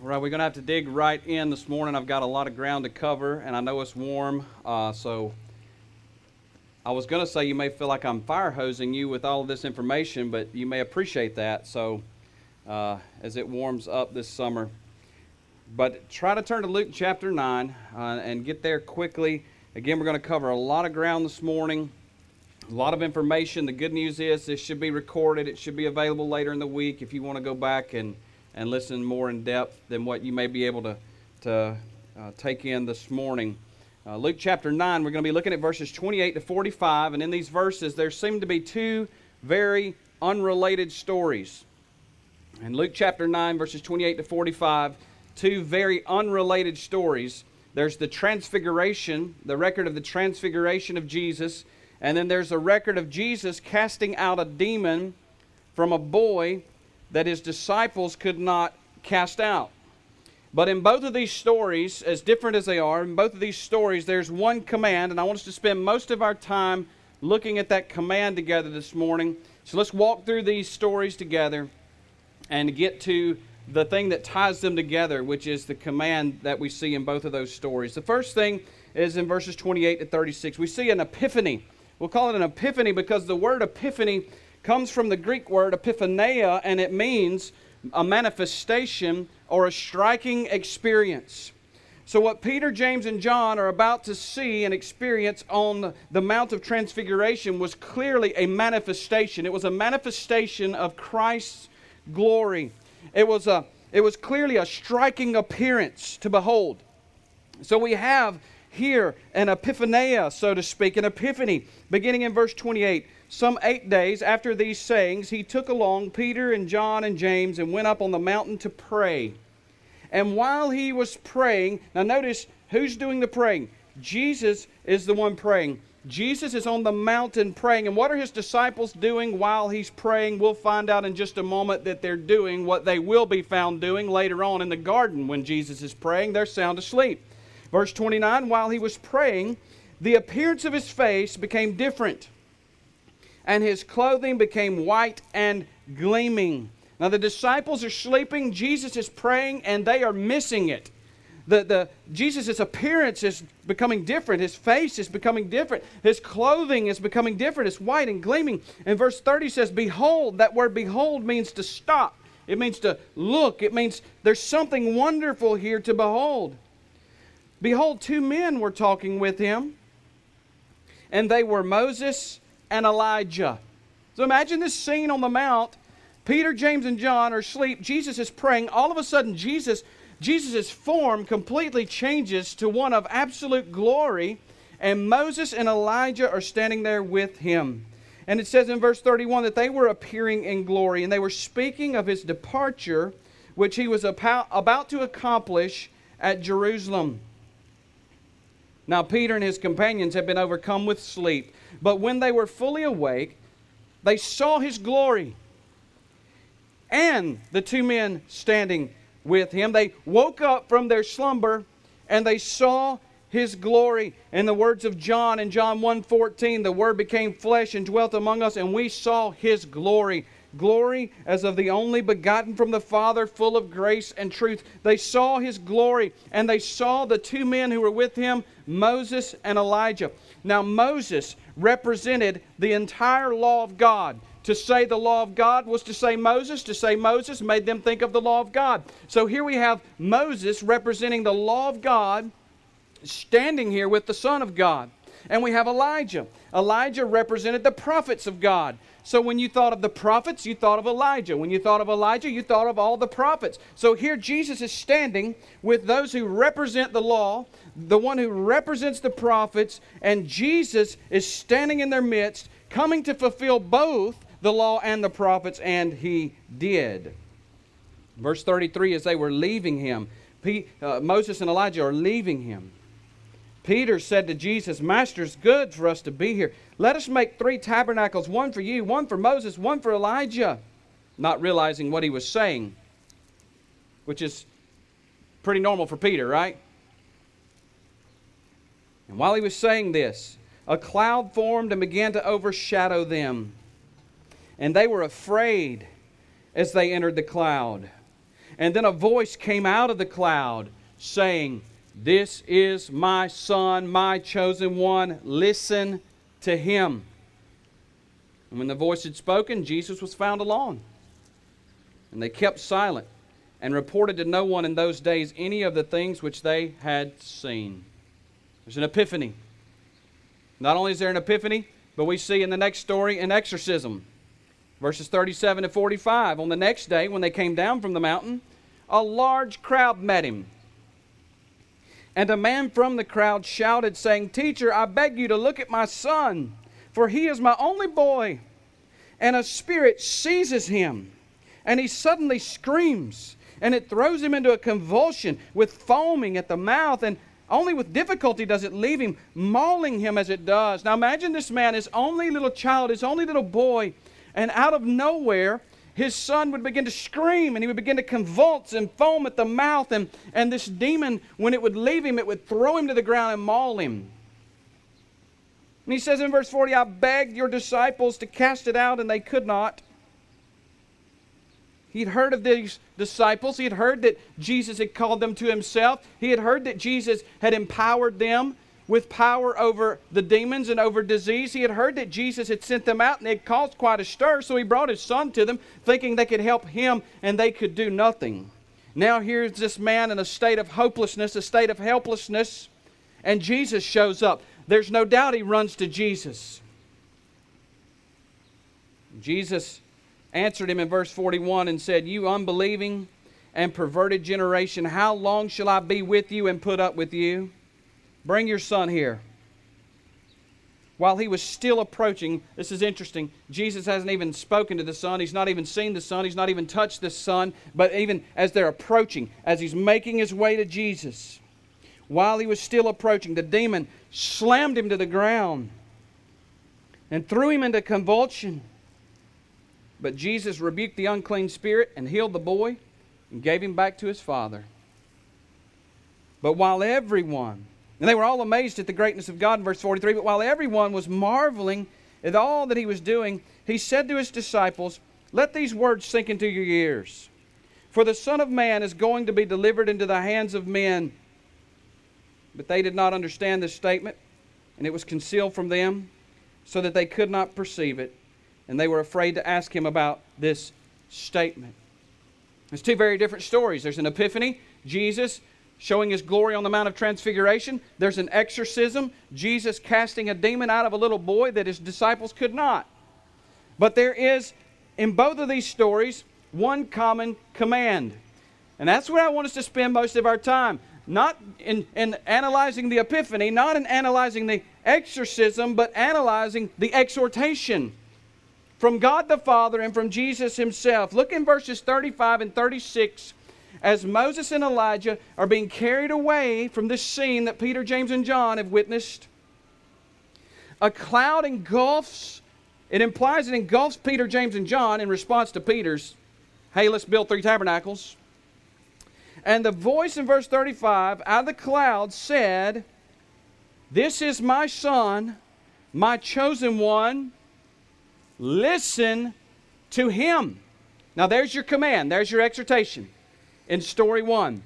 Right, we're going to have to dig right in this morning. I've got a lot of ground to cover, and I know it's warm, uh, so I was going to say you may feel like I'm fire hosing you with all of this information, but you may appreciate that. So, uh, as it warms up this summer, but try to turn to Luke chapter 9 uh, and get there quickly. Again, we're going to cover a lot of ground this morning, a lot of information. The good news is this should be recorded, it should be available later in the week if you want to go back and and listen more in depth than what you may be able to, to uh, take in this morning. Uh, Luke chapter 9, we're going to be looking at verses 28 to 45, and in these verses, there seem to be two very unrelated stories. In Luke chapter 9, verses 28 to 45, two very unrelated stories. There's the transfiguration, the record of the transfiguration of Jesus, and then there's a record of Jesus casting out a demon from a boy that his disciples could not cast out. But in both of these stories, as different as they are, in both of these stories, there's one command, and I want us to spend most of our time looking at that command together this morning. So let's walk through these stories together and get to the thing that ties them together, which is the command that we see in both of those stories. The first thing is in verses 28 to 36. We see an epiphany. We'll call it an epiphany because the word epiphany comes from the Greek word epiphaneia, and it means a manifestation or a striking experience. So, what Peter, James, and John are about to see and experience on the Mount of Transfiguration was clearly a manifestation. It was a manifestation of Christ's glory. It was, a, it was clearly a striking appearance to behold. So, we have here an epiphaneia, so to speak, an epiphany, beginning in verse 28. Some eight days after these sayings, he took along Peter and John and James and went up on the mountain to pray. And while he was praying, now notice who's doing the praying? Jesus is the one praying. Jesus is on the mountain praying. And what are his disciples doing while he's praying? We'll find out in just a moment that they're doing what they will be found doing later on in the garden when Jesus is praying. They're sound asleep. Verse 29 While he was praying, the appearance of his face became different and his clothing became white and gleaming. Now the disciples are sleeping, Jesus is praying, and they are missing it. The, the, Jesus' appearance is becoming different. His face is becoming different. His clothing is becoming different. It's white and gleaming. And verse 30 says, Behold. That word behold means to stop, it means to look. It means there's something wonderful here to behold. Behold, two men were talking with him, and they were Moses and Elijah. So imagine this scene on the Mount. Peter, James, and John are asleep. Jesus is praying. All of a sudden, Jesus, Jesus' form completely changes to one of absolute glory, and Moses and Elijah are standing there with him. And it says in verse 31 that they were appearing in glory, and they were speaking of his departure, which he was about to accomplish at Jerusalem. Now, Peter and his companions had been overcome with sleep. But when they were fully awake, they saw his glory and the two men standing with him. They woke up from their slumber and they saw his glory. In the words of John in John 1:14, the word became flesh and dwelt among us and we saw his glory. Glory as of the only begotten from the Father, full of grace and truth. They saw his glory and they saw the two men who were with him, Moses and Elijah. Now Moses represented the entire law of God. To say the law of God was to say Moses. To say Moses made them think of the law of God. So here we have Moses representing the law of God standing here with the Son of God. And we have Elijah. Elijah represented the prophets of God. So when you thought of the prophets, you thought of Elijah. When you thought of Elijah, you thought of all the prophets. So here Jesus is standing with those who represent the law, the one who represents the prophets, and Jesus is standing in their midst, coming to fulfill both the law and the prophets, and he did. Verse 33 as they were leaving him, uh, Moses and Elijah are leaving him. Peter said to Jesus, Master, it's good for us to be here. Let us make three tabernacles one for you, one for Moses, one for Elijah. Not realizing what he was saying, which is pretty normal for Peter, right? And while he was saying this, a cloud formed and began to overshadow them. And they were afraid as they entered the cloud. And then a voice came out of the cloud saying, This is my Son, my chosen one. Listen to him. And when the voice had spoken, Jesus was found alone. And they kept silent and reported to no one in those days any of the things which they had seen. There's an epiphany. Not only is there an epiphany, but we see in the next story an exorcism. Verses 37 to 45. On the next day, when they came down from the mountain, a large crowd met him. And a man from the crowd shouted, saying, Teacher, I beg you to look at my son, for he is my only boy. And a spirit seizes him, and he suddenly screams, and it throws him into a convulsion with foaming at the mouth, and only with difficulty does it leave him, mauling him as it does. Now imagine this man, his only little child, his only little boy, and out of nowhere, his son would begin to scream and he would begin to convulse and foam at the mouth. And, and this demon, when it would leave him, it would throw him to the ground and maul him. And he says in verse 40, I begged your disciples to cast it out, and they could not. He'd heard of these disciples. He had heard that Jesus had called them to himself. He had heard that Jesus had empowered them with power over the demons and over disease. He had heard that Jesus had sent them out and it caused quite a stir, so he brought his son to them, thinking they could help him and they could do nothing. Now here's this man in a state of hopelessness, a state of helplessness, and Jesus shows up. There's no doubt he runs to Jesus. Jesus answered him in verse 41 and said, You unbelieving and perverted generation, how long shall I be with you and put up with you? Bring your son here. While he was still approaching, this is interesting. Jesus hasn't even spoken to the son. He's not even seen the son. He's not even touched the son. But even as they're approaching, as he's making his way to Jesus, while he was still approaching, the demon slammed him to the ground and threw him into convulsion. But Jesus rebuked the unclean spirit and healed the boy and gave him back to his father. But while everyone and they were all amazed at the greatness of God in verse 43. But while everyone was marveling at all that he was doing, he said to his disciples, Let these words sink into your ears. For the Son of Man is going to be delivered into the hands of men. But they did not understand this statement, and it was concealed from them, so that they could not perceive it. And they were afraid to ask him about this statement. There's two very different stories. There's an epiphany. Jesus showing his glory on the Mount of Transfiguration. There's an exorcism, Jesus casting a demon out of a little boy that his disciples could not. But there is, in both of these stories, one common command. And that's where I want us to spend most of our time. Not in, in analyzing the epiphany, not in analyzing the exorcism, but analyzing the exhortation from God the Father and from Jesus Himself. Look in verses 35 and 36 as Moses and Elijah are being carried away from this scene that Peter, James, and John have witnessed, a cloud engulfs, it implies it engulfs Peter, James, and John in response to Peter's, hey, let's build three tabernacles. And the voice in verse 35 out of the cloud said, This is my son, my chosen one. Listen to him. Now, there's your command, there's your exhortation in story one.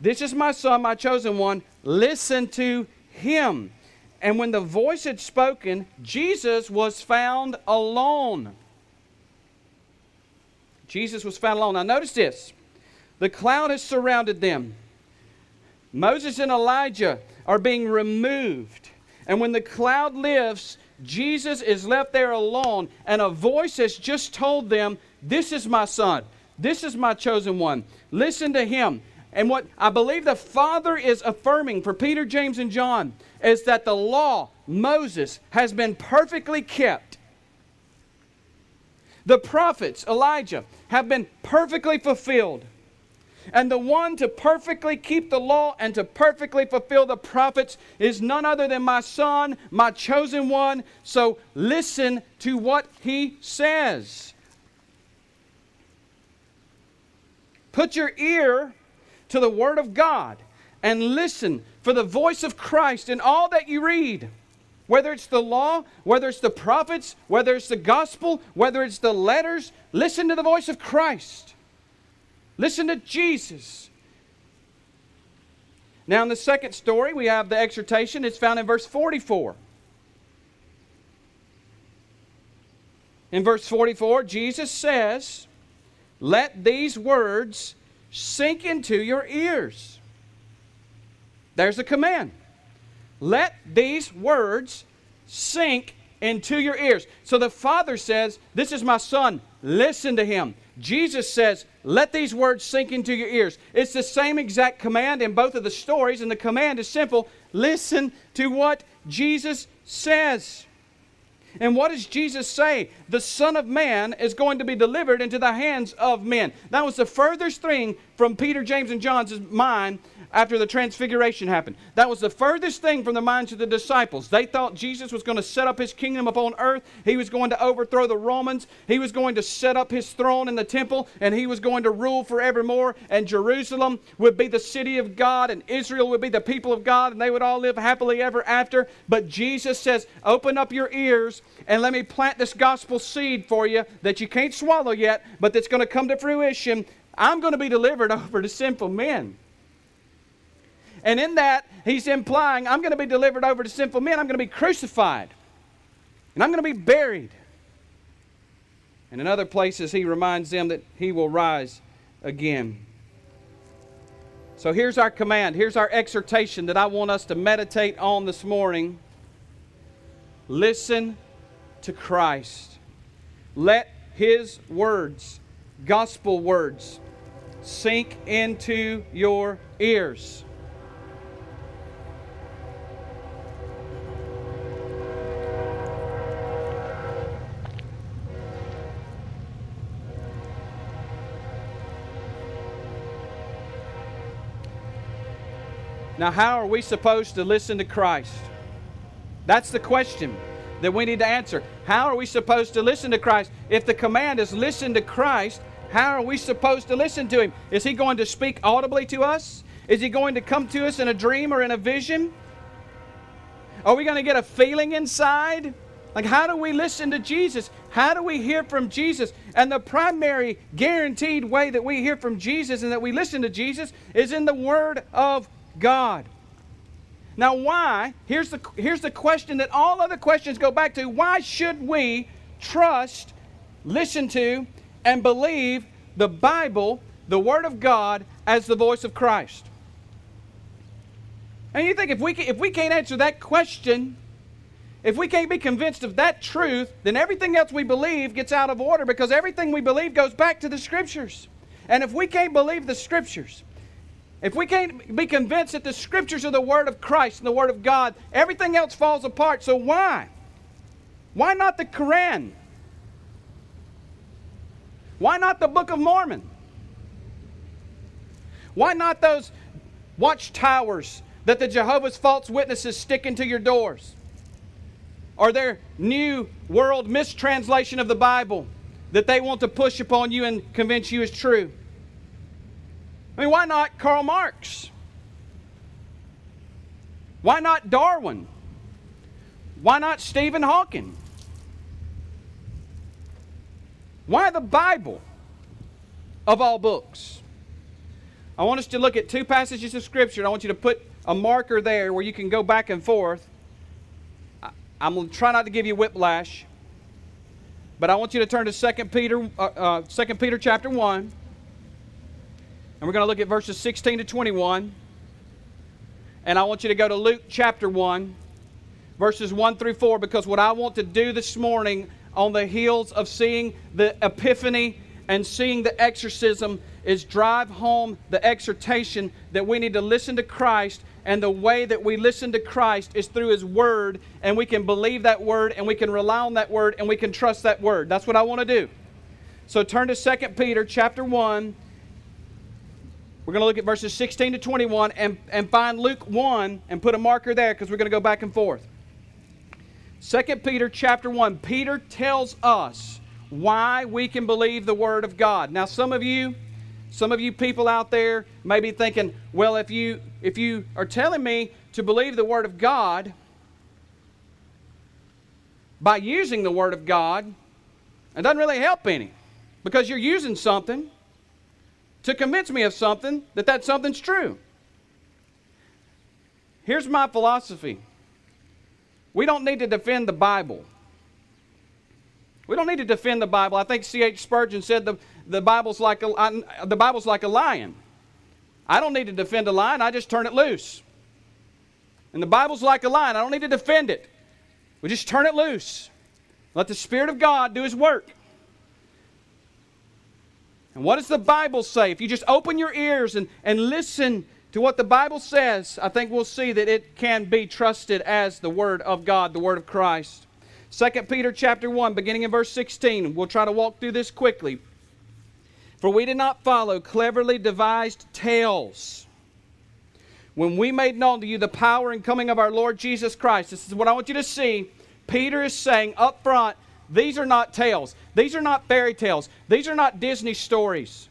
This is my son, my chosen one. Listen to him. And when the voice had spoken, Jesus was found alone. Jesus was found alone. Now, notice this the cloud has surrounded them. Moses and Elijah are being removed. And when the cloud lifts, Jesus is left there alone, and a voice has just told them, This is my son. This is my chosen one. Listen to him. And what I believe the Father is affirming for Peter, James, and John is that the law, Moses, has been perfectly kept. The prophets, Elijah, have been perfectly fulfilled. And the one to perfectly keep the law and to perfectly fulfill the prophets is none other than my son, my chosen one. So listen to what he says. Put your ear to the Word of God and listen for the voice of Christ in all that you read. Whether it's the law, whether it's the prophets, whether it's the gospel, whether it's the letters, listen to the voice of Christ. Listen to Jesus. Now, in the second story, we have the exhortation. It's found in verse 44. In verse 44, Jesus says, Let these words sink into your ears. There's a command. Let these words sink into your ears. So the Father says, This is my Son, listen to him. Jesus says, Let these words sink into your ears. It's the same exact command in both of the stories, and the command is simple listen to what Jesus says. And what does Jesus say? The Son of Man is going to be delivered into the hands of men. That was the furthest thing from Peter, James, and John's mind after the transfiguration happened. That was the furthest thing from the minds of the disciples. They thought Jesus was going to set up his kingdom upon earth. He was going to overthrow the Romans. He was going to set up his throne in the temple, and he was going to rule forevermore. And Jerusalem would be the city of God, and Israel would be the people of God, and they would all live happily ever after. But Jesus says, Open up your ears and let me plant this gospel seed for you that you can't swallow yet, but that's going to come to fruition. I'm going to be delivered over to sinful men. And in that, he's implying, I'm going to be delivered over to sinful men. I'm going to be crucified. And I'm going to be buried. And in other places, he reminds them that he will rise again. So here's our command. Here's our exhortation that I want us to meditate on this morning. Listen to Christ. Let his words, gospel words, sink into your ears. Now, how are we supposed to listen to Christ? That's the question that we need to answer. How are we supposed to listen to Christ? If the command is listen to Christ, how are we supposed to listen to Him? Is He going to speak audibly to us? Is He going to come to us in a dream or in a vision? Are we going to get a feeling inside? Like, how do we listen to Jesus? How do we hear from Jesus? And the primary guaranteed way that we hear from Jesus and that we listen to Jesus is in the Word of God. Now, why? Here's the, here's the question that all other questions go back to. Why should we trust, listen to, and believe the Bible, the Word of God, as the voice of Christ? And you think if we, can, if we can't answer that question, if we can't be convinced of that truth, then everything else we believe gets out of order because everything we believe goes back to the Scriptures. And if we can't believe the Scriptures, if we can't be convinced that the scriptures are the word of Christ and the word of God, everything else falls apart. So why? Why not the Quran? Why not the Book of Mormon? Why not those watchtowers that the Jehovah's false witnesses stick into your doors? Or their new world mistranslation of the Bible that they want to push upon you and convince you is true? I mean, why not Karl Marx? Why not Darwin? Why not Stephen Hawking? Why the Bible of all books? I want us to look at two passages of Scripture. I want you to put a marker there where you can go back and forth. I'm going to try not to give you whiplash, but I want you to turn to 2 Peter, uh, uh, 2 Peter chapter 1. And we're going to look at verses 16 to 21. And I want you to go to Luke chapter 1, verses 1 through 4, because what I want to do this morning on the heels of seeing the epiphany and seeing the exorcism is drive home the exhortation that we need to listen to Christ. And the way that we listen to Christ is through His Word, and we can believe that Word, and we can rely on that Word, and we can trust that Word. That's what I want to do. So turn to 2 Peter chapter 1 we're going to look at verses 16 to 21 and, and find Luke 1 and put a marker there because we're going to go back and forth. 2 Peter chapter 1, Peter tells us why we can believe the Word of God. Now, some of you, some of you people out there may be thinking, well, if you if you are telling me to believe the Word of God by using the Word of God, it doesn't really help any because you're using something to convince me of something that that something's true. Here's my philosophy we don't need to defend the Bible. We don't need to defend the Bible. I think C.H. Spurgeon said the, the, Bible's like a, the Bible's like a lion. I don't need to defend a lion, I just turn it loose. And the Bible's like a lion. I don't need to defend it. We just turn it loose. Let the Spirit of God do His work. And what does the Bible say? If you just open your ears and, and listen to what the Bible says, I think we'll see that it can be trusted as the Word of God, the Word of Christ. 2 Peter chapter 1, beginning in verse 16. We'll try to walk through this quickly. For we did not follow cleverly devised tales. When we made known to you the power and coming of our Lord Jesus Christ, this is what I want you to see. Peter is saying up front, these are not tales. These are not fairy tales. These are not Disney stories.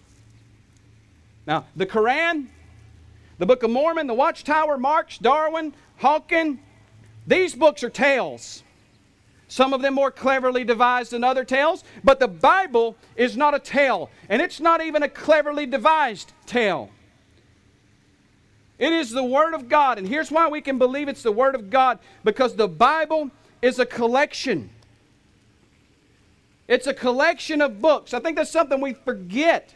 Now, the Koran, the Book of Mormon, the Watchtower, Marx, Darwin, Hawking, these books are tales. Some of them more cleverly devised than other tales, but the Bible is not a tale, and it's not even a cleverly devised tale. It is the Word of God, and here's why we can believe it's the Word of God because the Bible is a collection. It's a collection of books. I think that's something we forget.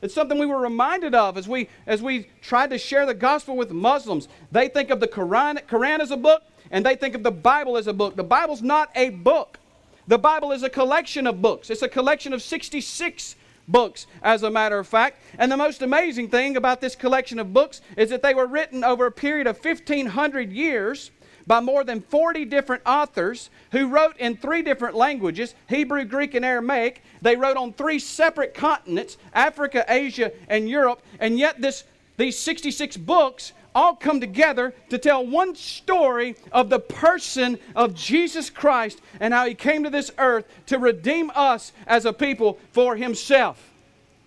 It's something we were reminded of as we, as we tried to share the gospel with Muslims. They think of the Quran, Quran as a book, and they think of the Bible as a book. The Bible's not a book. The Bible is a collection of books. It's a collection of 66 books, as a matter of fact. And the most amazing thing about this collection of books is that they were written over a period of 1,500 years by more than 40 different authors who wrote in three different languages Hebrew, Greek, and Aramaic. They wrote on three separate continents Africa, Asia, and Europe. And yet, this, these 66 books all come together to tell one story of the person of Jesus Christ and how he came to this earth to redeem us as a people for himself.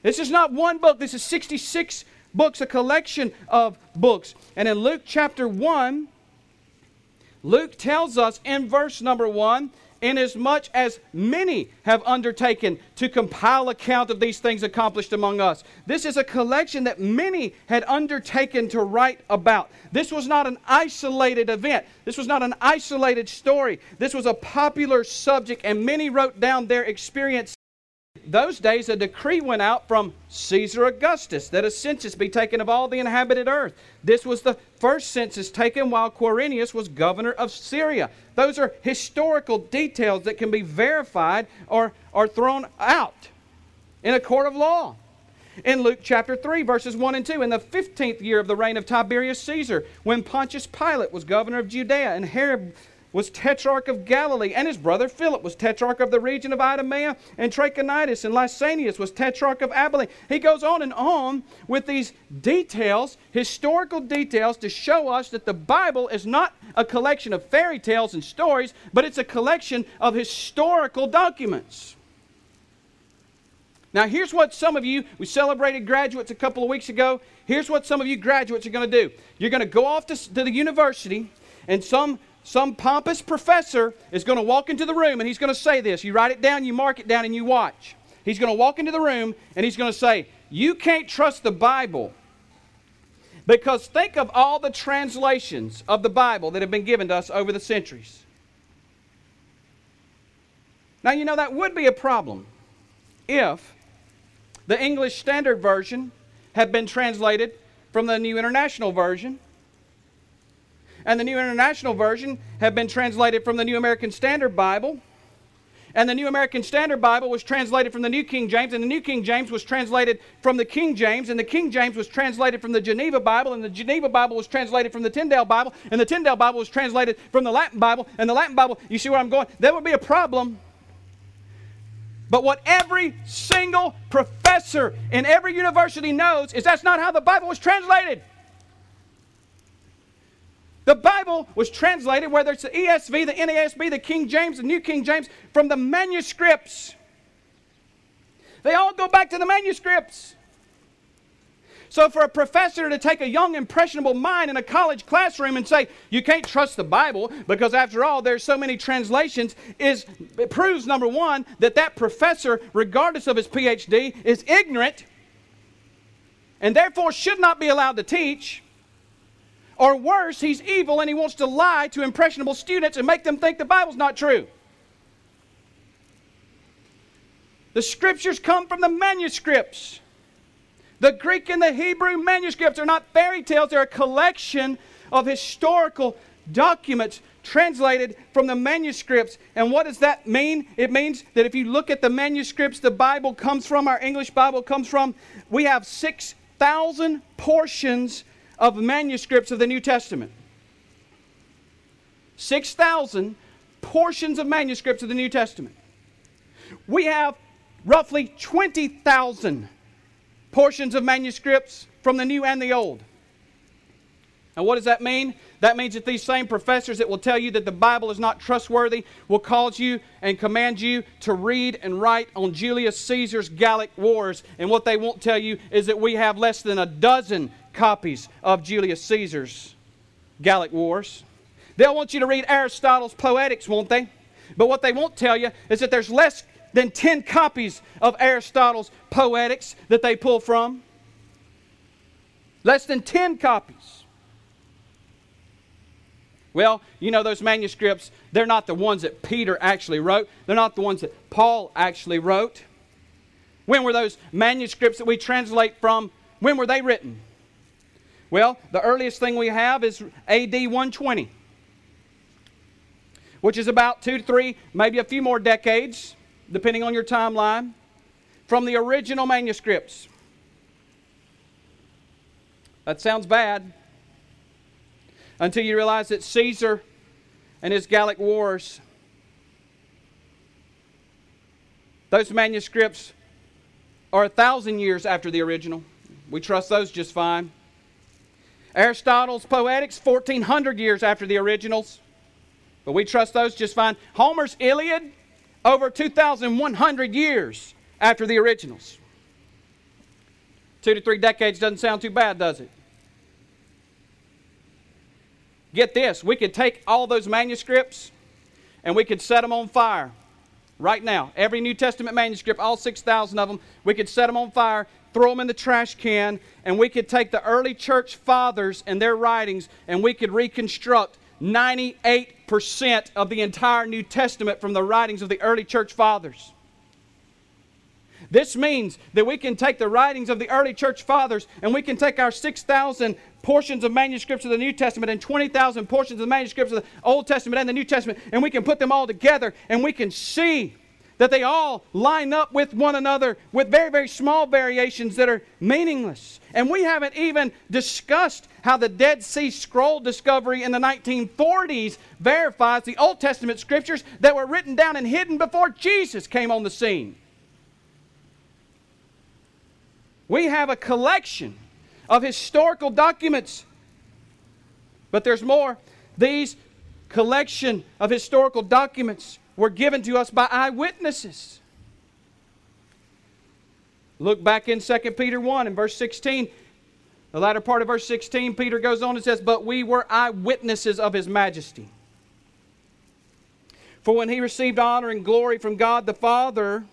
This is not one book, this is 66 books, a collection of books. And in Luke chapter 1, Luke tells us in verse number 1 inasmuch as many have undertaken to compile account of these things accomplished among us. This is a collection that many had undertaken to write about. This was not an isolated event. This was not an isolated story. This was a popular subject, and many wrote down their experience those days a decree went out from Caesar Augustus that a census be taken of all the inhabited earth. This was the first census taken while Quirinius was governor of Syria. Those are historical details that can be verified or, or thrown out in a court of law. In Luke chapter 3, verses 1 and 2, in the 15th year of the reign of Tiberius Caesar, when Pontius Pilate was governor of Judea and Herod was tetrarch of Galilee, and his brother Philip was tetrarch of the region of Idumea and Trachonitis, and Lysanias was tetrarch of Abilene. He goes on and on with these details, historical details, to show us that the Bible is not a collection of fairy tales and stories, but it's a collection of historical documents. Now, here's what some of you, we celebrated graduates a couple of weeks ago. Here's what some of you graduates are going to do. You're going to go off to, to the university, and some some pompous professor is going to walk into the room and he's going to say this. You write it down, you mark it down, and you watch. He's going to walk into the room and he's going to say, You can't trust the Bible. Because think of all the translations of the Bible that have been given to us over the centuries. Now, you know, that would be a problem if the English Standard Version had been translated from the New International Version and the New International Version have been translated from the New American Standard Bible. And the New American Standard Bible was translated from the New King James, and the New King James was translated from the King James, and the King James was translated from the Geneva Bible, and the Geneva Bible was translated from the Tyndale Bible, and the Tyndale Bible was translated from the Latin Bible, and the Latin Bible, you see where I'm going? That would be a problem. But what every single professor in every university knows is that's not how the Bible was translated. The Bible was translated, whether it's the ESV, the NASB, the King James, the New King James, from the manuscripts. They all go back to the manuscripts. So, for a professor to take a young, impressionable mind in a college classroom and say, you can't trust the Bible because, after all, there's so many translations, is, it proves, number one, that that professor, regardless of his PhD, is ignorant and therefore should not be allowed to teach. Or worse, he's evil and he wants to lie to impressionable students and make them think the Bible's not true. The scriptures come from the manuscripts. The Greek and the Hebrew manuscripts are not fairy tales, they're a collection of historical documents translated from the manuscripts. And what does that mean? It means that if you look at the manuscripts the Bible comes from, our English Bible comes from, we have 6,000 portions of manuscripts of the New Testament. 6,000 portions of manuscripts of the New Testament. We have roughly 20,000 portions of manuscripts from the New and the Old. And what does that mean? That means that these same professors that will tell you that the Bible is not trustworthy will cause you and command you to read and write on Julius Caesar's Gallic Wars. And what they won't tell you is that we have less than a dozen copies of Julius Caesar's Gallic Wars. They'll want you to read Aristotle's Poetics, won't they? But what they won't tell you is that there's less than 10 copies of Aristotle's Poetics that they pull from. Less than 10 copies. Well, you know, those manuscripts, they're not the ones that Peter actually wrote, they're not the ones that Paul actually wrote. When were those manuscripts that we translate from, when were they written? Well, the earliest thing we have is AD 120, which is about two to three, maybe a few more decades depending on your timeline, from the original manuscripts. That sounds bad until you realize that Caesar and his Gallic Wars, those manuscripts are a thousand years after the original. We trust those just fine. Aristotle's Poetics, 1400 years after the originals, but we trust those just fine. Homer's Iliad, over 2,100 years after the originals. Two to three decades doesn't sound too bad, does it? Get this we could take all those manuscripts and we could set them on fire right now. Every New Testament manuscript, all 6,000 of them, we could set them on fire, throw them in the trash can, and we could take the early church fathers and their writings and we could reconstruct 98% of the entire New Testament from the writings of the early church fathers. This means that we can take the writings of the early church fathers and we can take our 6,000 portions of manuscripts of the New Testament and 20,000 portions of the manuscripts of the Old Testament and the New Testament and we can put them all together and we can see that they all line up with one another with very, very small variations that are meaningless. And we haven't even discussed how the Dead Sea Scroll discovery in the 1940s verifies the Old Testament scriptures that were written down and hidden before Jesus came on the scene. We have a collection of historical documents. But there's more. These collection of historical documents were given to us by eyewitnesses. Look back in 2 Peter 1 and verse 16. The latter part of verse 16, Peter goes on and says, But we were eyewitnesses of his majesty. For when he received honor and glory from God the Father,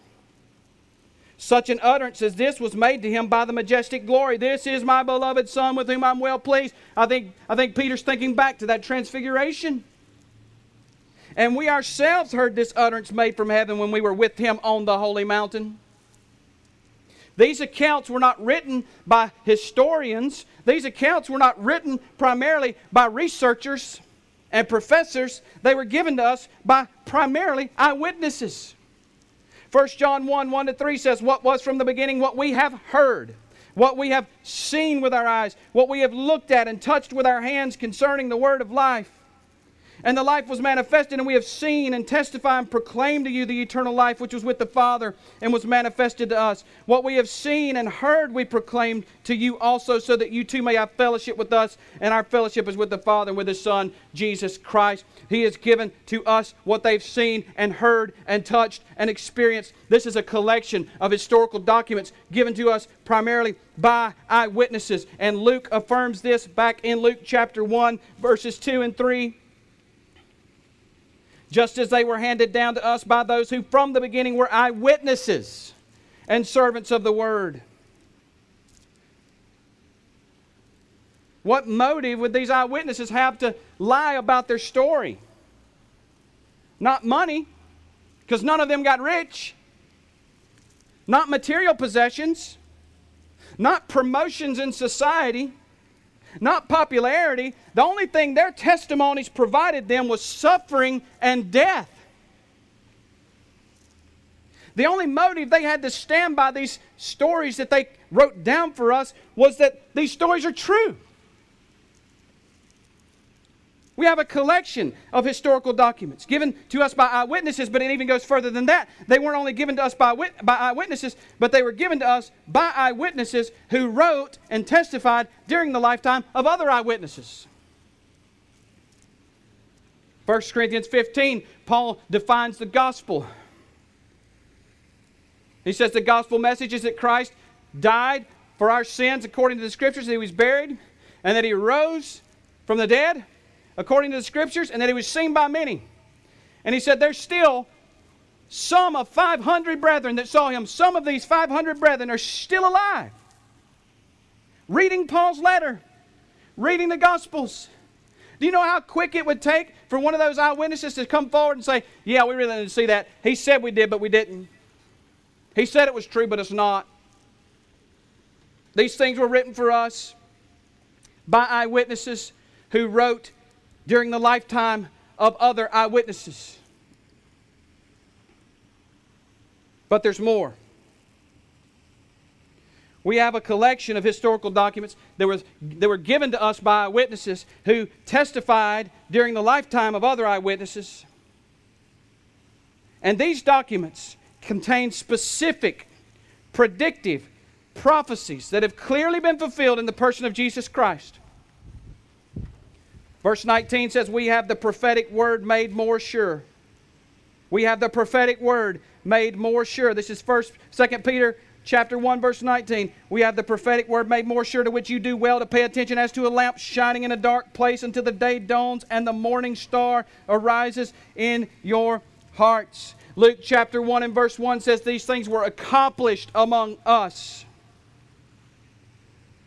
such an utterance as this was made to him by the majestic glory. This is my beloved Son with whom I'm well pleased. I think, I think Peter's thinking back to that transfiguration. And we ourselves heard this utterance made from heaven when we were with him on the holy mountain. These accounts were not written by historians. These accounts were not written primarily by researchers and professors. They were given to us by primarily eyewitnesses. 1 John 1 1 to 3 says, What was from the beginning, what we have heard, what we have seen with our eyes, what we have looked at and touched with our hands concerning the word of life. And the life was manifested, and we have seen and testified and proclaimed to you the eternal life which was with the Father and was manifested to us. What we have seen and heard, we proclaim to you also, so that you too may have fellowship with us. And our fellowship is with the Father and with His Son, Jesus Christ. He has given to us what they've seen and heard and touched and experienced. This is a collection of historical documents given to us primarily by eyewitnesses. And Luke affirms this back in Luke chapter 1, verses 2 and 3 just as they were handed down to us by those who from the beginning were eyewitnesses and servants of the word. What motive would these eyewitnesses have to lie about their story? Not money, because none of them got rich. Not material possessions. Not promotions in society. Not popularity. The only thing their testimonies provided them was suffering and death. The only motive they had to stand by these stories that they wrote down for us was that these stories are true. We have a collection of historical documents given to us by eyewitnesses, but it even goes further than that. They weren't only given to us by, by eyewitnesses, but they were given to us by eyewitnesses who wrote and testified during the lifetime of other eyewitnesses. 1 Corinthians 15, Paul defines the gospel. He says the gospel message is that Christ died for our sins according to the scriptures, that he was buried, and that he rose from the dead according to the scriptures, and that he was seen by many. And he said, There's still some of 500 brethren that saw him. Some of these 500 brethren are still alive. Reading Paul's letter, reading the Gospels. Do you know how quick it would take for one of those eyewitnesses to come forward and say, Yeah, we really didn't see that. He said we did, but we didn't. He said it was true, but it's not. These things were written for us by eyewitnesses who wrote during the lifetime of other eyewitnesses. But there's more. We have a collection of historical documents that, was, that were given to us by eyewitnesses who testified during the lifetime of other eyewitnesses. And these documents contain specific, predictive prophecies that have clearly been fulfilled in the person of Jesus Christ. Verse 19 says, We have the prophetic word made more sure. We have the prophetic word made more sure. This is first, Second Peter chapter 1, verse 19. We have the prophetic word made more sure to which you do well to pay attention as to a lamp shining in a dark place until the day dawns and the morning star arises in your hearts. Luke chapter 1 and verse 1 says these things were accomplished among us.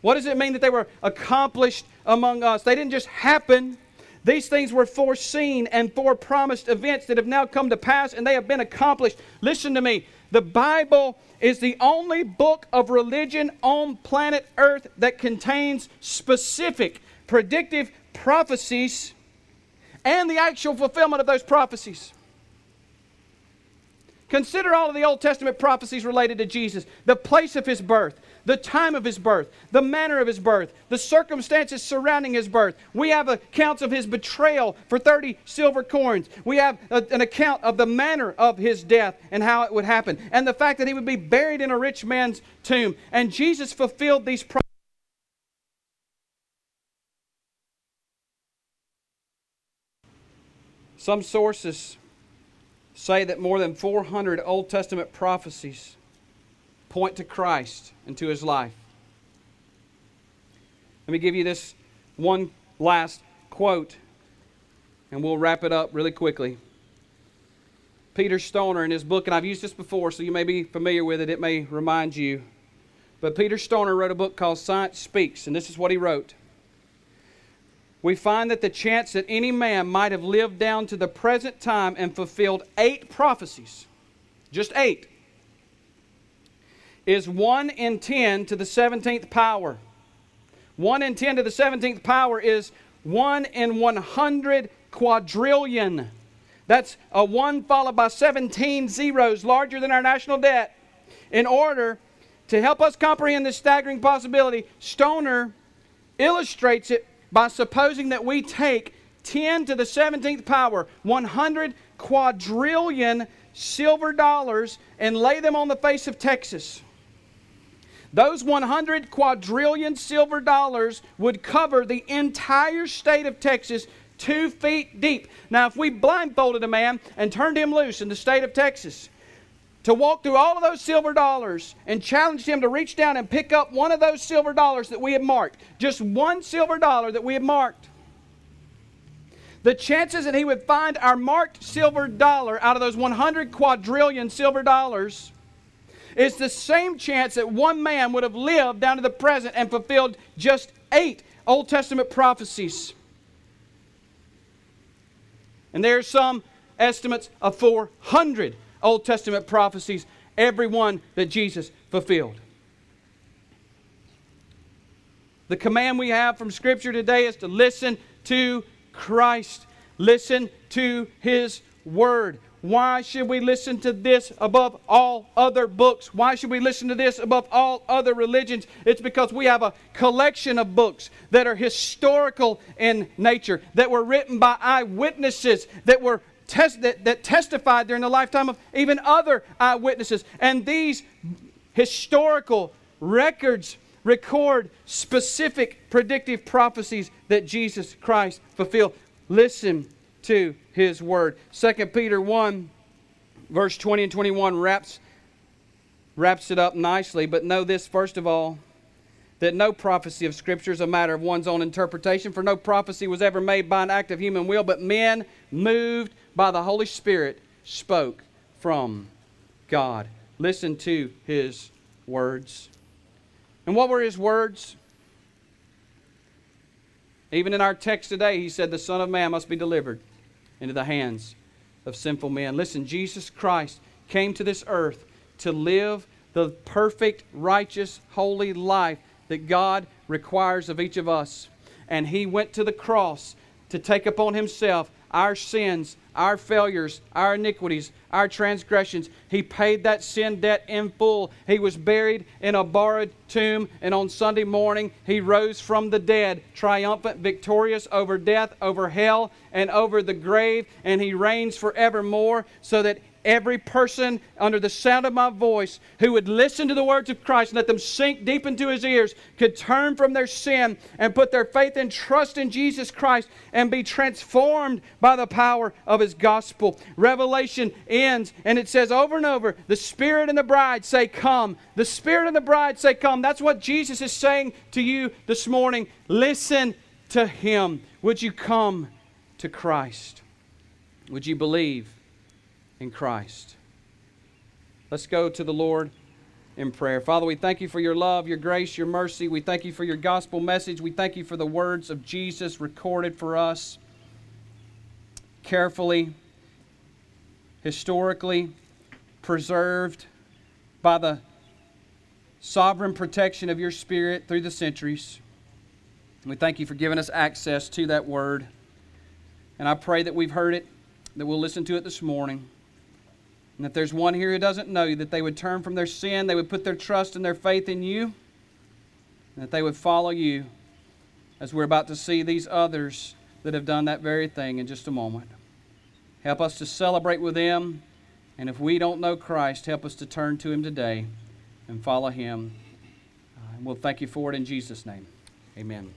What does it mean that they were accomplished among us? They didn't just happen. These things were foreseen and forepromised events that have now come to pass and they have been accomplished. Listen to me. The Bible is the only book of religion on planet Earth that contains specific predictive prophecies and the actual fulfillment of those prophecies. Consider all of the Old Testament prophecies related to Jesus, the place of his birth, the time of his birth, the manner of his birth, the circumstances surrounding his birth. We have accounts of his betrayal for 30 silver coins. We have a, an account of the manner of his death and how it would happen, and the fact that he would be buried in a rich man's tomb. And Jesus fulfilled these prophecies. Some sources say that more than 400 Old Testament prophecies point to Christ and to his life. Let me give you this one last quote, and we'll wrap it up really quickly. Peter Stoner, in his book, and I've used this before, so you may be familiar with it, it may remind you. But Peter Stoner wrote a book called Science Speaks, and this is what he wrote. We find that the chance that any man might have lived down to the present time and fulfilled eight prophecies, just eight, is 1 in 10 to the 17th power. 1 in 10 to the 17th power is 1 in 100 quadrillion. That's a 1 followed by 17 zeros, larger than our national debt. In order to help us comprehend this staggering possibility, Stoner illustrates it by supposing that we take 10 to the 17th power, 100 quadrillion silver dollars, and lay them on the face of Texas. Those 100 quadrillion silver dollars would cover the entire state of Texas two feet deep. Now, if we blindfolded a man and turned him loose in the state of Texas to walk through all of those silver dollars and challenged him to reach down and pick up one of those silver dollars that we had marked, just one silver dollar that we had marked, the chances that he would find our marked silver dollar out of those 100 quadrillion silver dollars is the same chance that one man would have lived down to the present and fulfilled just eight Old Testament prophecies. And there are some estimates of 400 Old Testament prophecies, every one that Jesus fulfilled. The command we have from Scripture today is to listen to Christ, listen to His Word. Why should we listen to this above all other books? Why should we listen to this above all other religions? It's because we have a collection of books that are historical in nature, that were written by eyewitnesses, that were that, that, testified during the lifetime of even other eyewitnesses. And these historical records record specific predictive prophecies that Jesus Christ fulfilled. Listen to his word. 2 Peter 1, verse 20 and 21 wraps, wraps it up nicely. But know this, first of all, that no prophecy of Scripture is a matter of one's own interpretation, for no prophecy was ever made by an act of human will, but men, moved by the Holy Spirit, spoke from God. Listen to his words. And what were his words? Even in our text today, he said, The Son of Man must be delivered into the hands of sinful men. Listen, Jesus Christ came to this earth to live the perfect, righteous, holy life that God requires of each of us. And He went to the cross to take upon Himself our sins, our failures, our iniquities, our transgressions. He paid that sin debt in full. He was buried in a borrowed tomb, and on Sunday morning, he rose from the dead, triumphant, victorious over death, over hell, and over the grave, and he reigns forevermore, so that every person under the sound of my voice who would listen to the words of Christ and let them sink deep into his ears could turn from their sin and put their faith and trust in Jesus Christ and be transformed by the power of his gospel. Revelation ends and it says over and over, the Spirit and the bride say, Come. The Spirit and the bride say, Come. That's what Jesus is saying to you this morning. Listen to him. Would you come to Christ? Would you believe? In Christ. Let's go to the Lord in prayer. Father, we thank you for your love, your grace, your mercy. We thank you for your gospel message. We thank you for the words of Jesus recorded for us carefully, historically, preserved by the sovereign protection of your Spirit through the centuries. We thank you for giving us access to that word. And I pray that we've heard it, that we'll listen to it this morning. And if there's one here who doesn't know you, that they would turn from their sin, they would put their trust and their faith in you, and that they would follow you as we're about to see these others that have done that very thing in just a moment. Help us to celebrate with them, and if we don't know Christ, help us to turn to Him today and follow Him. Uh, and we'll thank you for it in Jesus' name. Amen.